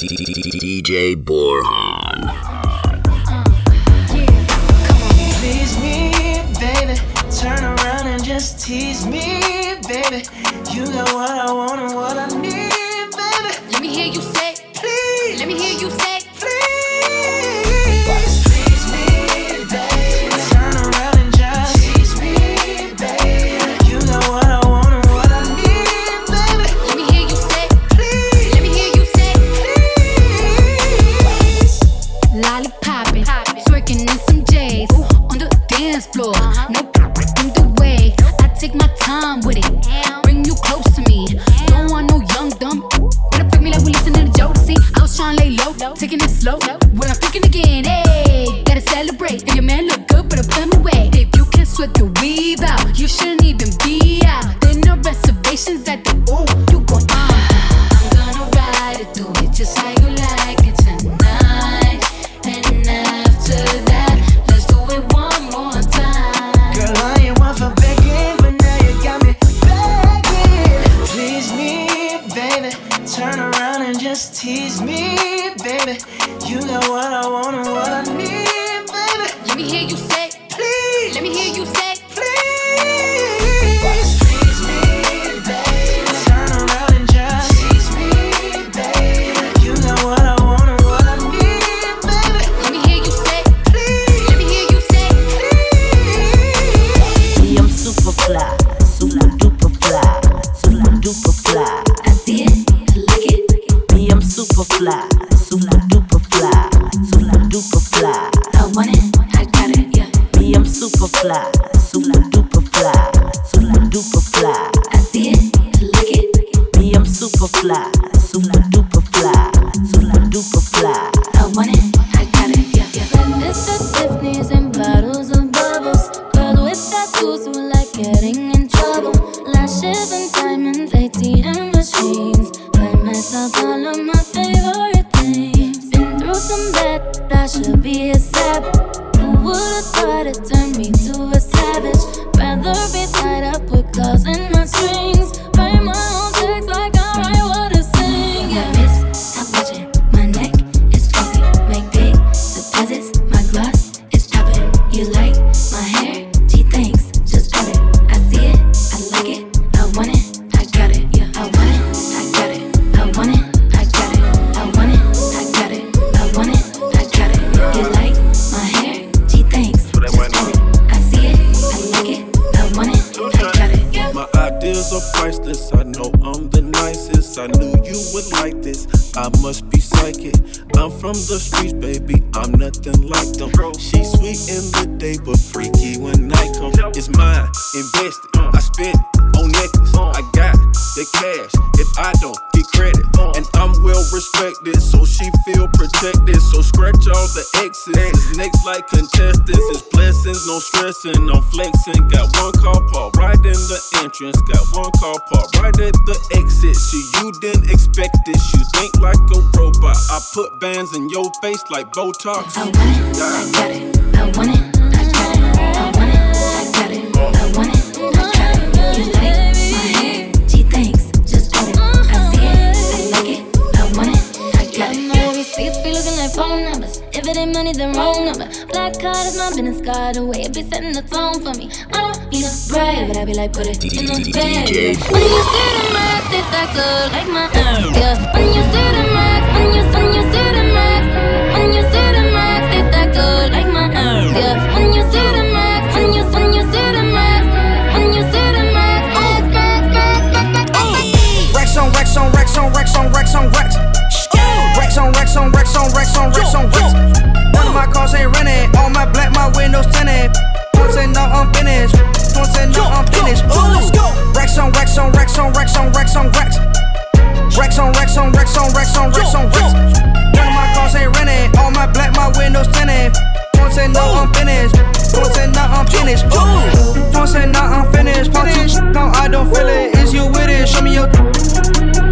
DJ Borhan. Please me, baby. Turn around and just tease me, baby. You got what I want and what I need, baby. Let me hear you say, Please, let me hear you say. And respected, so she feel protected. So scratch all the X's. It's next like contestants. It's blessings, no stressing. I'm flexing. Got one car parked right in the entrance. Got one car parked right at the exit. See, you didn't expect this. You think like a robot. I put bands in your face like Botox. I want it, I got it. I want it, money, then wrong number. Black card is my business card. The it be setting the tone for me. I don't need a brag, but I be like, put it in the bag. When you see the max, they stack up like my arm. Yeah. When you see the max, when you when you see the max, when you see the max, they stack up like my arm. Yeah. When you see the max, when you when you see the max, when you see the max, max max max max max. Rex on Rex on Rex on Rex on Rex on Rex. Rex on Rex on Rex on Rex on Rex on Rex. Of my cars ain't rented. All my black, my windows tinted. Don't say no, I'm finished. Don't say no, I'm finished. Ooh. Rex on Rex on Rex on Rex on Rex on Rex. Rex on Rex on Rex on Rex on Rex on. None of my cars ain't rented. All my black, my windows tinted. Don't say no, I'm finished. Don't say no, I'm finished. Ooh. Don't say no, I'm finished. Pop two, no, I don't feel it. Is you with it? Show me your.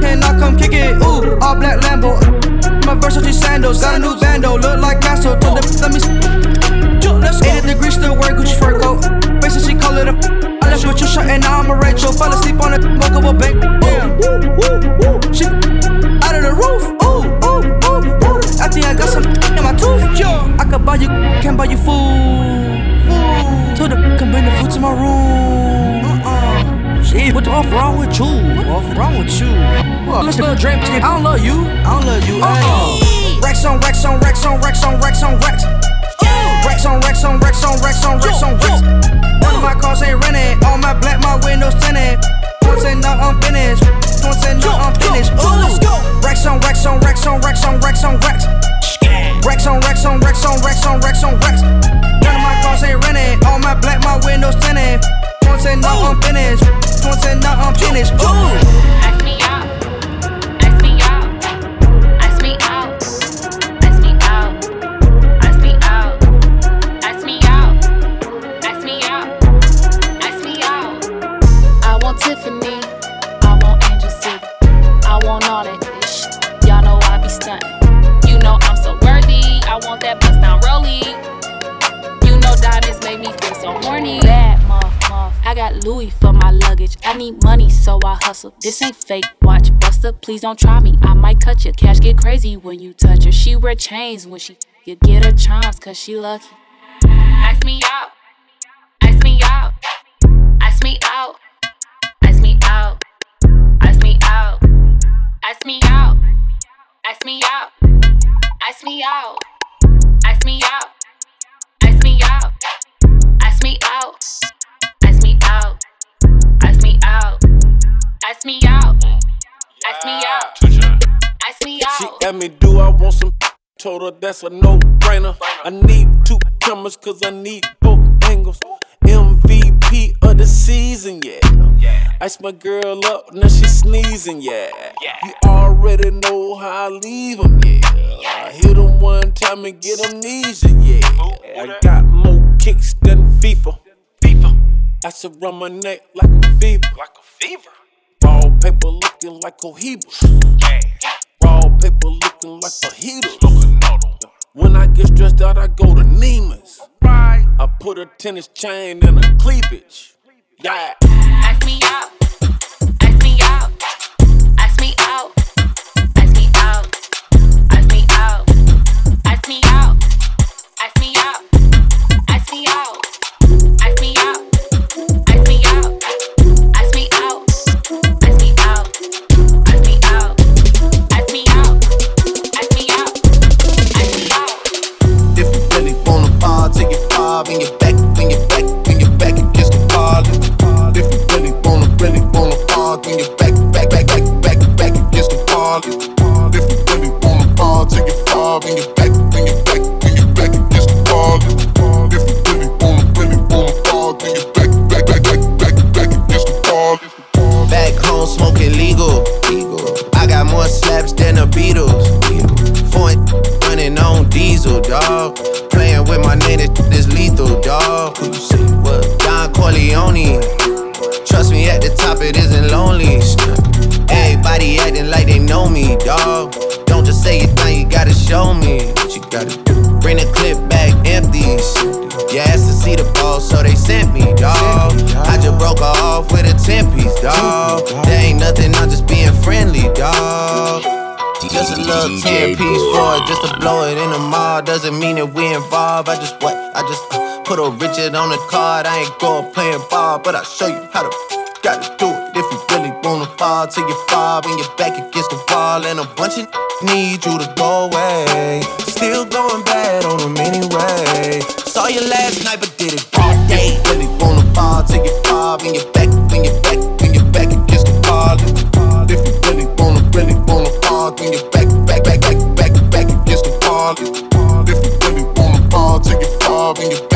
Can I come kick it? Ooh, all black Lambo. My Versace sandals, got a new commando, look like Castle. Told them, let me. Let's 80 degrees still wear Gucci fur coat. Basically, she call it a. I left with your shot and now I'm a Rachel. Fell asleep on a walk of a bank. ooh. she out of the roof. Ooh, ooh, ooh, ooh. I think I got some in my tooth. Yo, I could buy you, can buy you food. Told the can bring the food to my room. Uh-uh. Shit, what the off wrong with you? What off wrong with you? Well, let's go drink. I don't love you. I don't love you. Uh-uh. Hey. Rex on Rex on Rex on Rex on Rex on Rex. Rex on Rex on Rex on Rex on Rex on Rex. One of my cars ain't rented. All my black, my please don't try me. I might cut you. Cash get crazy when you touch her. She wear chains when she you get her charms, cause she lucky. Ask me out. Ask me out. Ask me out. Ask me out. Ask me out. Ask me out. Ask me out. Ask me out. Ask me out. Ask me out. Ask me out. Ask me out. Ask me out. Ask me out. Ask me out. Ask me out. She out. at me, do I want some? Told her that's a no brainer. I need two cameras cause I need both angles. MVP of the season, yeah. Ice my girl up, now she sneezing, yeah. You already know how I leave 'em, yeah. I hit hit 'em one time and get amnesia, yeah. I got more kicks than FIFA. FIFA. I surround my neck like a fever. Like a fever. Ball paper looking like cohibas. Raw paper looking like fajitas. When I get stressed out, I go to Neiman's. I put a tennis chain in a cleavage. Yeah. Ask me out. Little 10 piece for it, just to blow it in the mall. Doesn't mean that we involved. I just what? I just uh, put a Richard on the card. I ain't going playing ball, but I'll show you how to gotta do it. If you really wanna fall till you fall, when your back against the wall, and a bunch of need you to go away. Still going bad on them anyway. Saw you last night, but did it all day. If you really wanna fall, take it far, bring it back, bring it back, bring it back against the wall. If you really wanna, really wanna fall, bring it I'll take it far, take it far, take it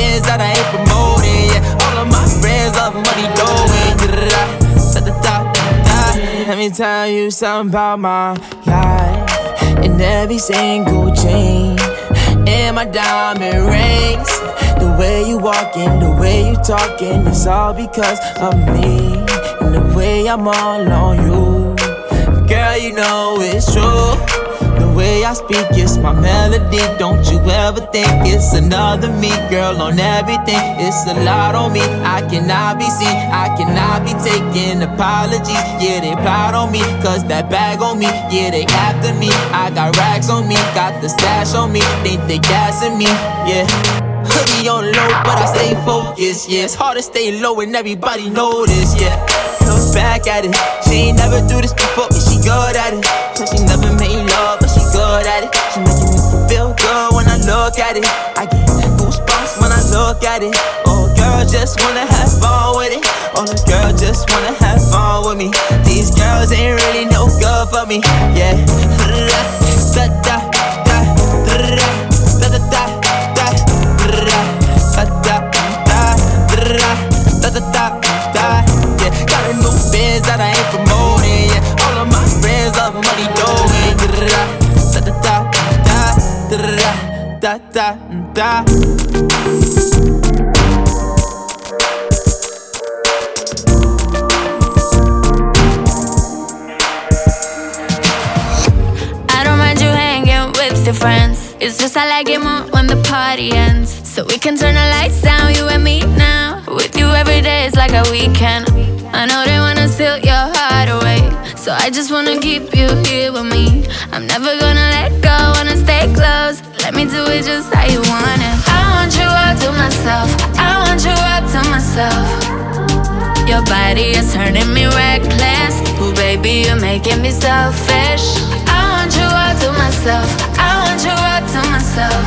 Biz that I ain't promoting. Yeah, all of my friends love money. Da da da da. Let me tell you something about my life. And every single chain in my diamond rings. The way you walking, the way you talking, it's all because of me. And the way I'm all on you. Girl, you know it's true. Way I speak, it's my melody. Don't you ever think it's another me, girl, on everything. It's a lot on me. I cannot be seen, I cannot be taking apologies. Yeah, they plot on me, cause that bag on me. Yeah, they after me. I got racks on me, got the stash on me. Think they gassing me, yeah. Hoodie on low, but I stay focused. Yeah, it's hard to stay low and everybody this. Yeah, back at it. She ain't never do this before, but she good at it. So she never made love, good at it. She making me feel good when I look at it. I get goosebumps when I look at it. Oh, girl, just wanna have fun with it. Oh, the girl just wanna have fun with me. These girls ain't really no good for me. Yeah, da da da da da da da da. Yeah, got a new biz that I ain't promoting. Da da da. I don't mind you hanging with your friends. It's just I like it more when the party ends. So we can turn the lights down, you and me now. With you every day is like a weekend. I know they wanna steal your heart away. So I just wanna keep you here with me. I'm never gonna let go, wanna stay close. Let me do it just how you want it. I want you all to myself. I want you all to myself. Your body is turning me reckless. Ooh, baby, you're making me selfish. I want you all to myself. I want you all to myself.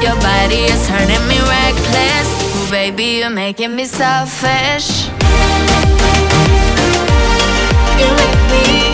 Your body is turning me reckless. Ooh, baby, you're making me selfish. You make me,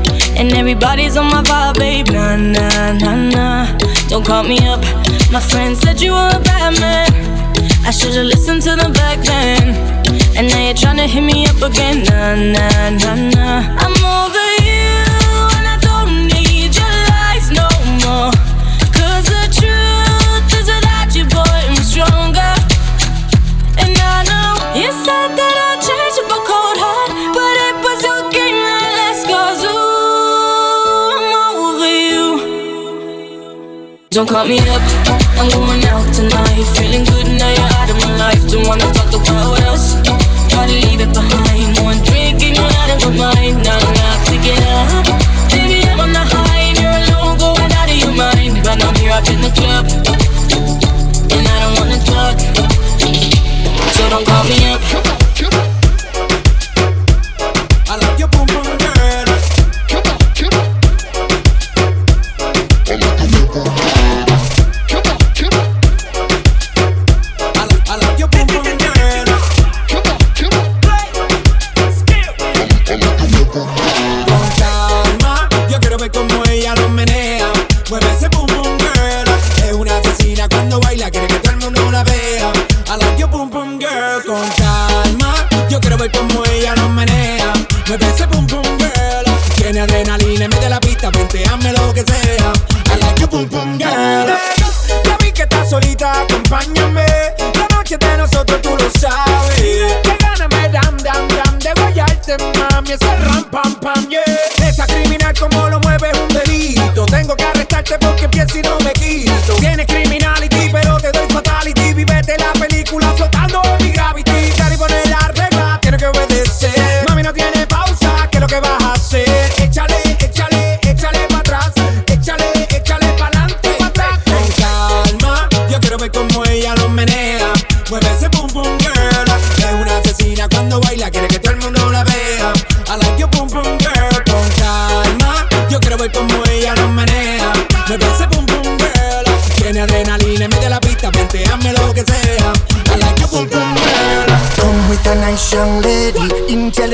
And everybody's on my vibe, babe. Nah, nah, nah, nah. Don't call me up. My friend said you were a bad man. I should've listened to them back then. And now you're tryna hit me up again. Nah, nah, nah, nah. I'm Don't call me up, I'm going out tonight. Feeling good now you're out of my life. Don't wanna talk about us. Try to leave it behind. One drink and you're out of my mind. Now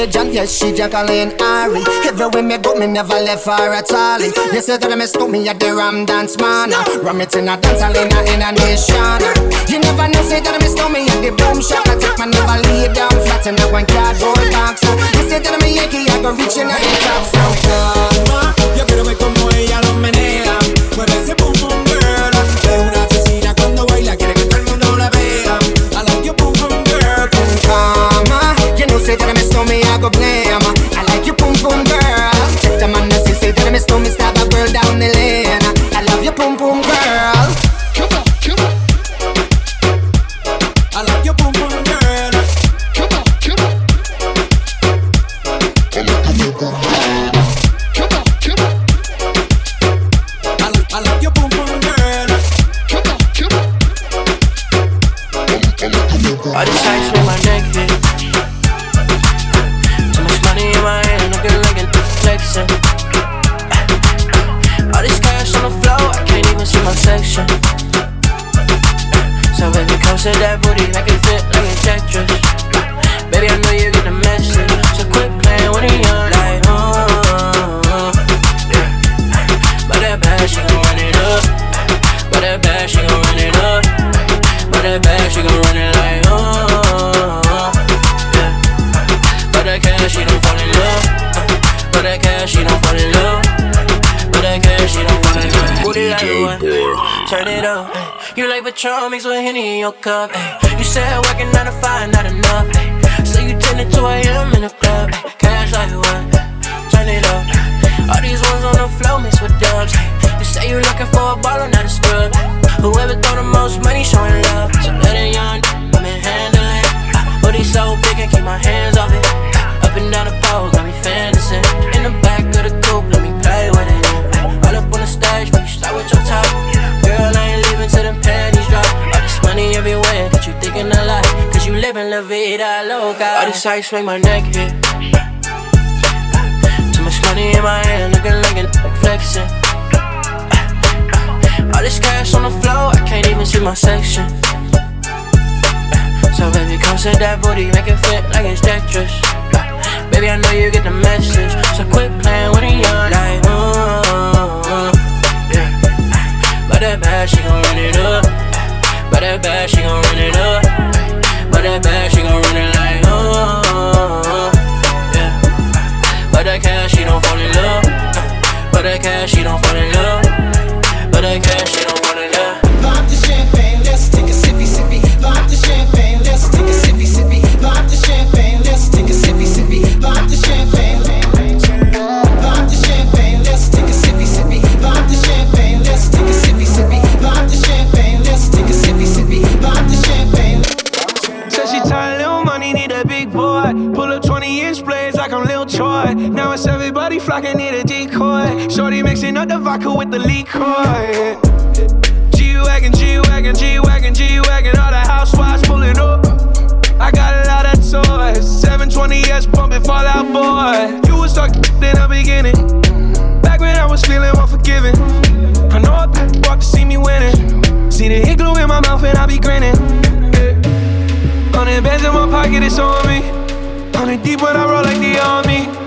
intelligent, yes, she Jacqueline Ari. Everywhere me go, me never left her at all. You say that me stop me at the Ram Dance Man. Ram it in a dance hall in a, in a nation. You never know, say that me stop me at the boom shop. I take my never lay down flat in a one cardboard box. You say that me Yankee, I go reaching out the top. So calma, yo quiero ver cómo ella lo menea. Mueve ese boom boom girl. Es una asesina cuando baila, quiere que todo el mundo la vea. I like your boom boom girl. Con calma, you know, say that me stop me, I like what? Turn it up. You like Patron mixed with Henny in your cup. You said working 9 to 5, not enough. So you turn it 2 a.m. in the club. Cash like what? Turn it up. All these ones on the floor mixed with dubs. You say you looking for a baller, not a scrub. Whoever throw the most money showing love. So let it young, I'm in handling. Uh, booty so big, I keep my hands off it. Uh, up and down the pole, got me fantasy. In the back of the coupe, let me play with it. The but you start with your top. Girl, I ain't leaving till them panties drop. All this money everywhere, got you thinking a lot. Cause you living la vida loca. All these ice make my neck hit. Too much money in my hand, looking like a flexing. All this cash on the floor, I can't even see my section. So baby, come set that booty, make it fit like it's Tetris. Baby, I know you get the message, so quit playing with a young like, uh, yeah. But that bad, she gon' run it up. But that bad, she gon' run it up. But that bad, she gon' run it like, uh, yeah. But that cash, she don't fall in love. But that cash, she don't fall mixing up the vodka with the liquor. G Wagon, G Wagon, G Wagon, G Wagon. All the housewives pulling up. I got a lot of toys. 720S pumping Fall Out Boy. You was stuck in the beginning. Back when I was feeling unforgiving. I know a walk to see me winning. See the hit glue in my mouth and I be grinning. Hundred bands in my pocket, it's on me. Hundred deep when I roll like the army.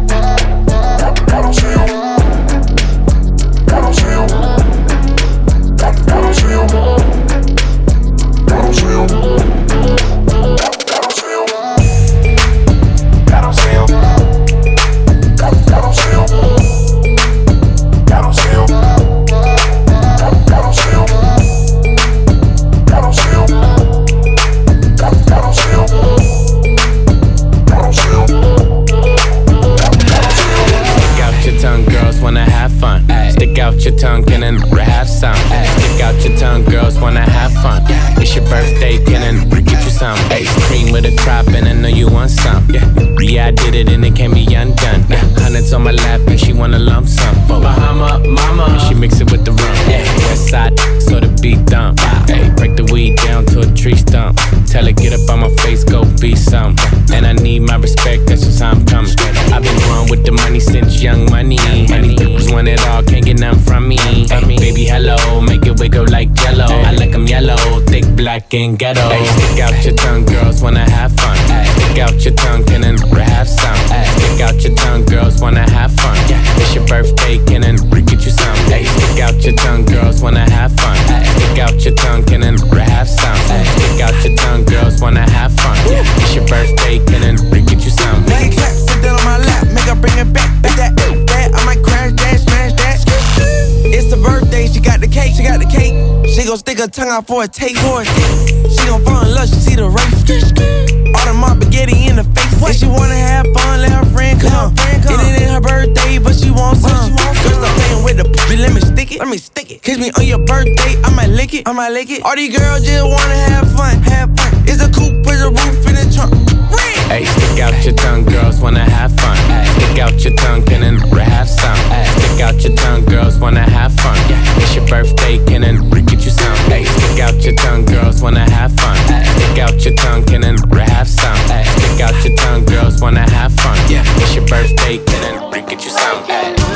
Out your tongue, can then have some. Stick out your tongue, girls wanna have fun. It's your birthday, can then get you some. Ay, cream with a crop, and I know you want some. Yeah, yeah, I did it, and it can't be undone. Hundreds on my lap, and she wanna lump sum. Bahama, mama, and she mix it with the rum. Yeah, west side, so the beat dump. Hey, break the weed down to a tree stump. Tell her get up on my face, go be some. And I need my respect, that's just how I'm coming. With the money since young money. Money just want it all, can't get nothing from me. Hey, baby, hello, make it wiggle like jello. I like 'em yellow, thick, black, and ghetto. Hey, stick out your tongue, girls wanna have fun. Stick out your tongue, can then have some. Stick out your tongue, girls wanna have fun. It's your birthday, can then get you some. Hey, stick out your tongue, girls wanna have fun. Stick out your tongue, can then have some. Stick out your tongue, girls wanna have fun. It's your birthday, can then get you some. Make her bring it back, back that, that. I might crash that, smash that. It's the birthday, she got the cake, she got the cake. She gon' stick her tongue out for a take, for a take. She gon' fall in love, she see the race. All the my spaghetti in the face. And she wanna have fun, let her friend come. It ain't her birthday, but she wants some. Girl, stop playing with the b- let me stick it, let me stick it. Kiss me on your birthday, I might lick it, I might lick it. All these girls just wanna have fun, have fun. It's a coupe, put the roof in the trunk. Hey, stick out your tongue, girls wanna have fun. Stick out your tongue, can then have some. Stick out your tongue, girls wanna have fun. Yeah, It's your birthday, can then get you some. Hey, stick out your tongue, girls wanna have fun. Stick out your tongue, can then have some. Stick out your tongue, girls wanna have fun. Yeah, It's your birthday, can then get you some.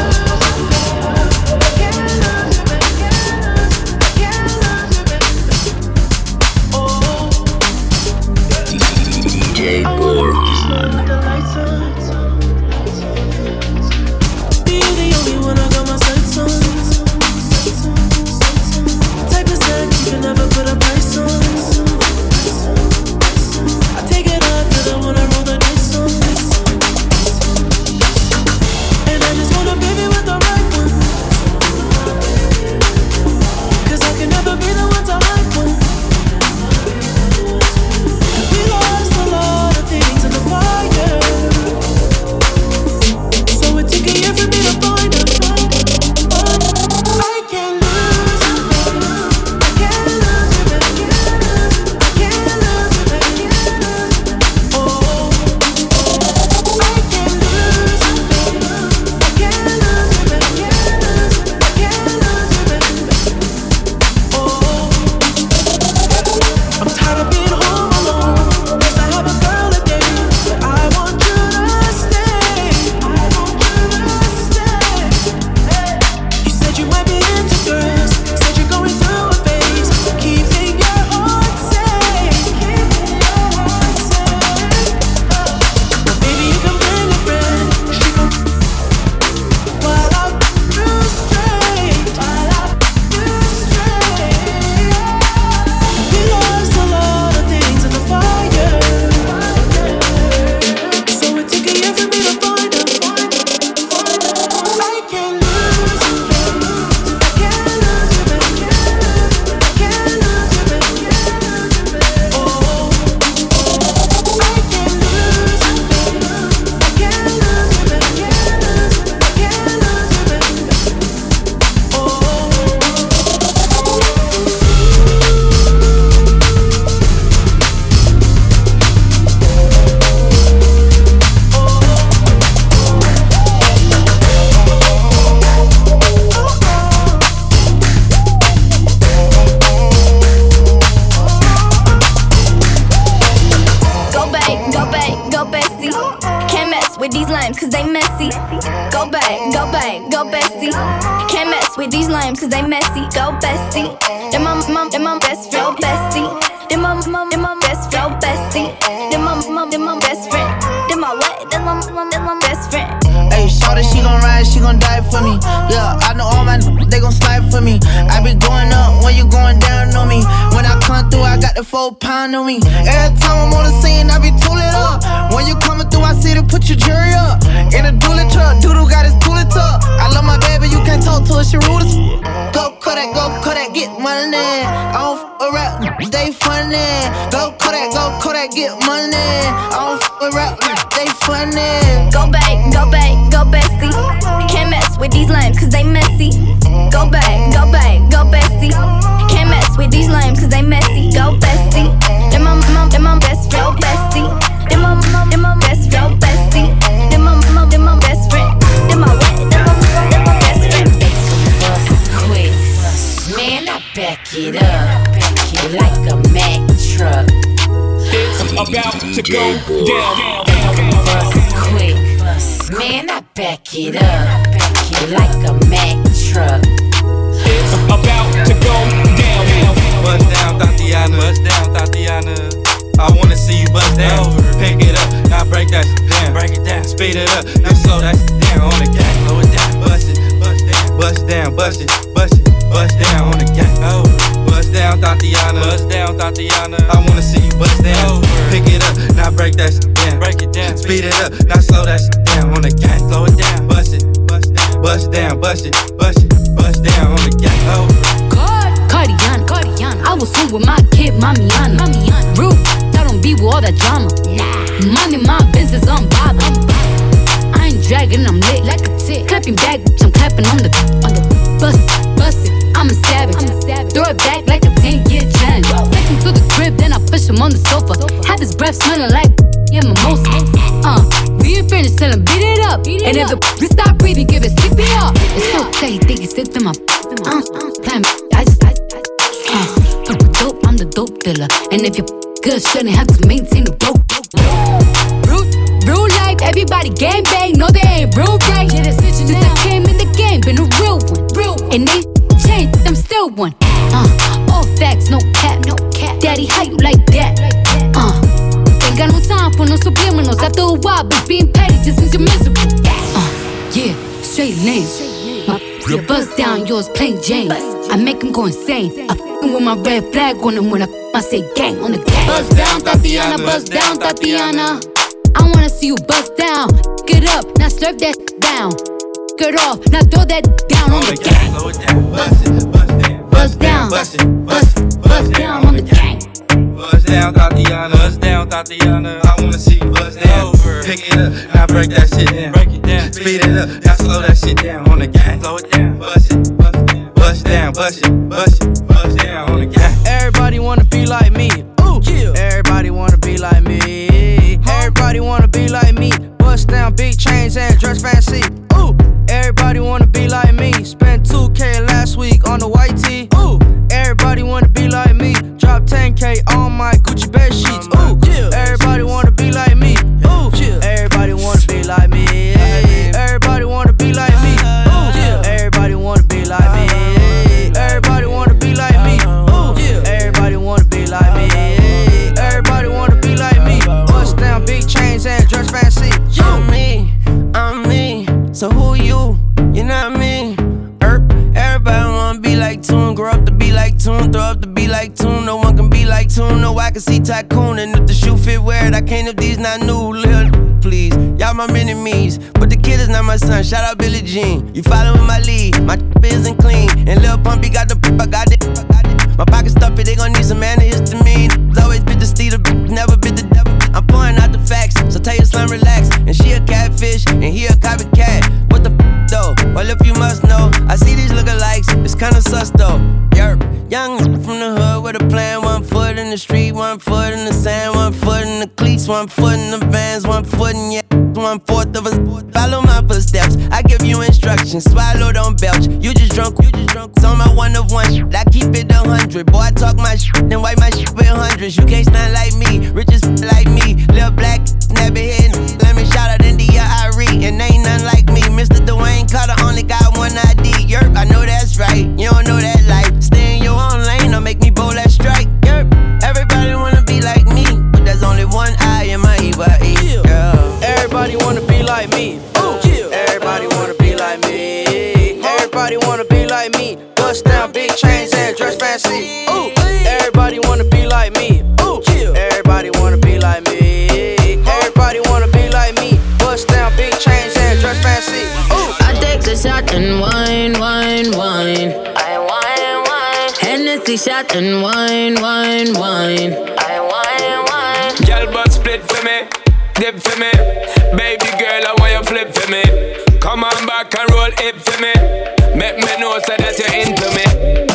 Gon' die for me. Yeah, I know all my n- they gon' slide for me. I be going up when you going down on me. When I come through, I got the four pound on me. Every time I'm on the scene, I be tooling up. When you coming through, I see to put your jury up. In a dually truck, doodle got his tooling tuck. I love my baby, you can't talk to her, she rude as Go Kodak, go Kodak, get money. I don't f with rap, they funny. Go Kodak, go Kodak, get money. I don't f with rap, they funny. Go back, go back, go bestie. Can't mess with these limes cause they messy. Go back, go back, go bestie. Can't mess with these limes cause they messy. Go bestie. Then my mom, then my best friend, bestie. Then my mom, then my best friend, bestie. Then my mom, then my best friend. Then my what? Then my, then my best friend. quick. Man, I back it up. Back it like a Mack truck. It's about to go down. Bust quick. Man, I back it up. Like a Mack truck. It's about to go down. Bust down, Tatiana. Bust down, Tatiana. I wanna see you bust down. Pick it up, now break that shit down. Break it down, speed it up, now slow that shit down on the gang. Slow it down, bust it, bust down, bust down, bust it, bust it, bust down on the gang. Oh, bust down, Tatiana. Bust down, Tatiana. I wanna see you bust down. Pick it up, now break that shit bust One. Uh, all facts, no cap, no cap. Daddy, how you like that? Uh, ain't got no time for no subliminals. After a while, but being petty just means you're miserable. Uh, yeah, straight names. My your buzz down, yours plain Jane. I make him go insane. I f***ing with my red flag on him when I, I say gang on the gang. Buzz down, Tatiana, buzz down, Tatiana. I wanna see you buzz down. Get up, now slurp that down. Get off, now throw that down on the gang. Buzz down, buzz, buzz, buzz down on the gang. Bust down, Tatiana. Bust down, Tatiana. I wanna see you bust down. Pick it up, now break that shit down. Break it down, speed it up, now slow that shit down on the gang. Slow it down, bust it, bust it, bust down, bust it, bust it, bust down on the gang. Everybody wanna be like me. Ooh, Everybody wanna be like me. Everybody wanna be like me. Bust down big chains and dress fancy. You following my lead? My isn't clean, and Lil Pumpy got the I got it. My pocket stuffy, they gon' need some antihistamine. Always bit the steed, never bit the devil. I'm pouring out the facts, so tell your slime relax. And she a catfish, and he a copycat. What the f though? Well, if you must know, I see these lookalikes, it's kinda sus though. Yerp, young from the hood with a plan. One foot in the street, one foot in the sand, one foot in the cleats, one foot in the vans, one foot in yeah. One fourth of us instructions, swallow, don't belch. You just drunk, you just drunk. It's on my one of one. I keep it a hundred. Boy, I talk my shit, then wipe my shit with hundreds. You can't stand like me, rich chains and dress fancy. Ooh, everybody wanna be like me. Ooh, everybody wanna be like me. Everybody wanna be like me. Bust down big chains and dress fancy. Ooh, I take the shot and wine, wine, wine. I wine, wine. Hennessy shot and wine, wine, wine. I wine, wine. Girl, but split for me, dip for me. Baby girl, I want you flip for me. Come on back and roll it for me. Make me know so that you're into me.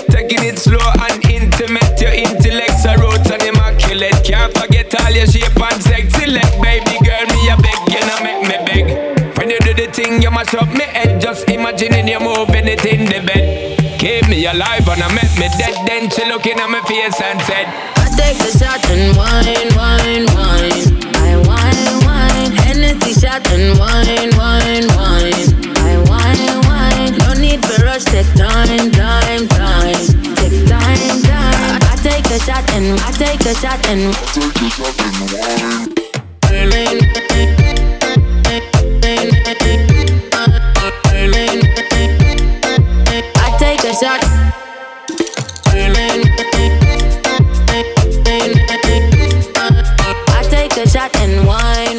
Taking it slow and intimate. Your intellect's a root and immaculate. Can't forget all your shape and sexy leg. Baby girl, me a beg, you know make me beg. When you do the thing, you mash up me head. Just imagining you moving it in the bed. Keep me alive and I make me dead. Then she looking at my face and said, I take the shot and wine, wine, wine that and wine, wine, wine. I wine, wine. No need for rush, take time, time, time. Take time, time. I, I take a shot and I take a shot and. I take a shot and wine. I take a shot. I take a shot and wine.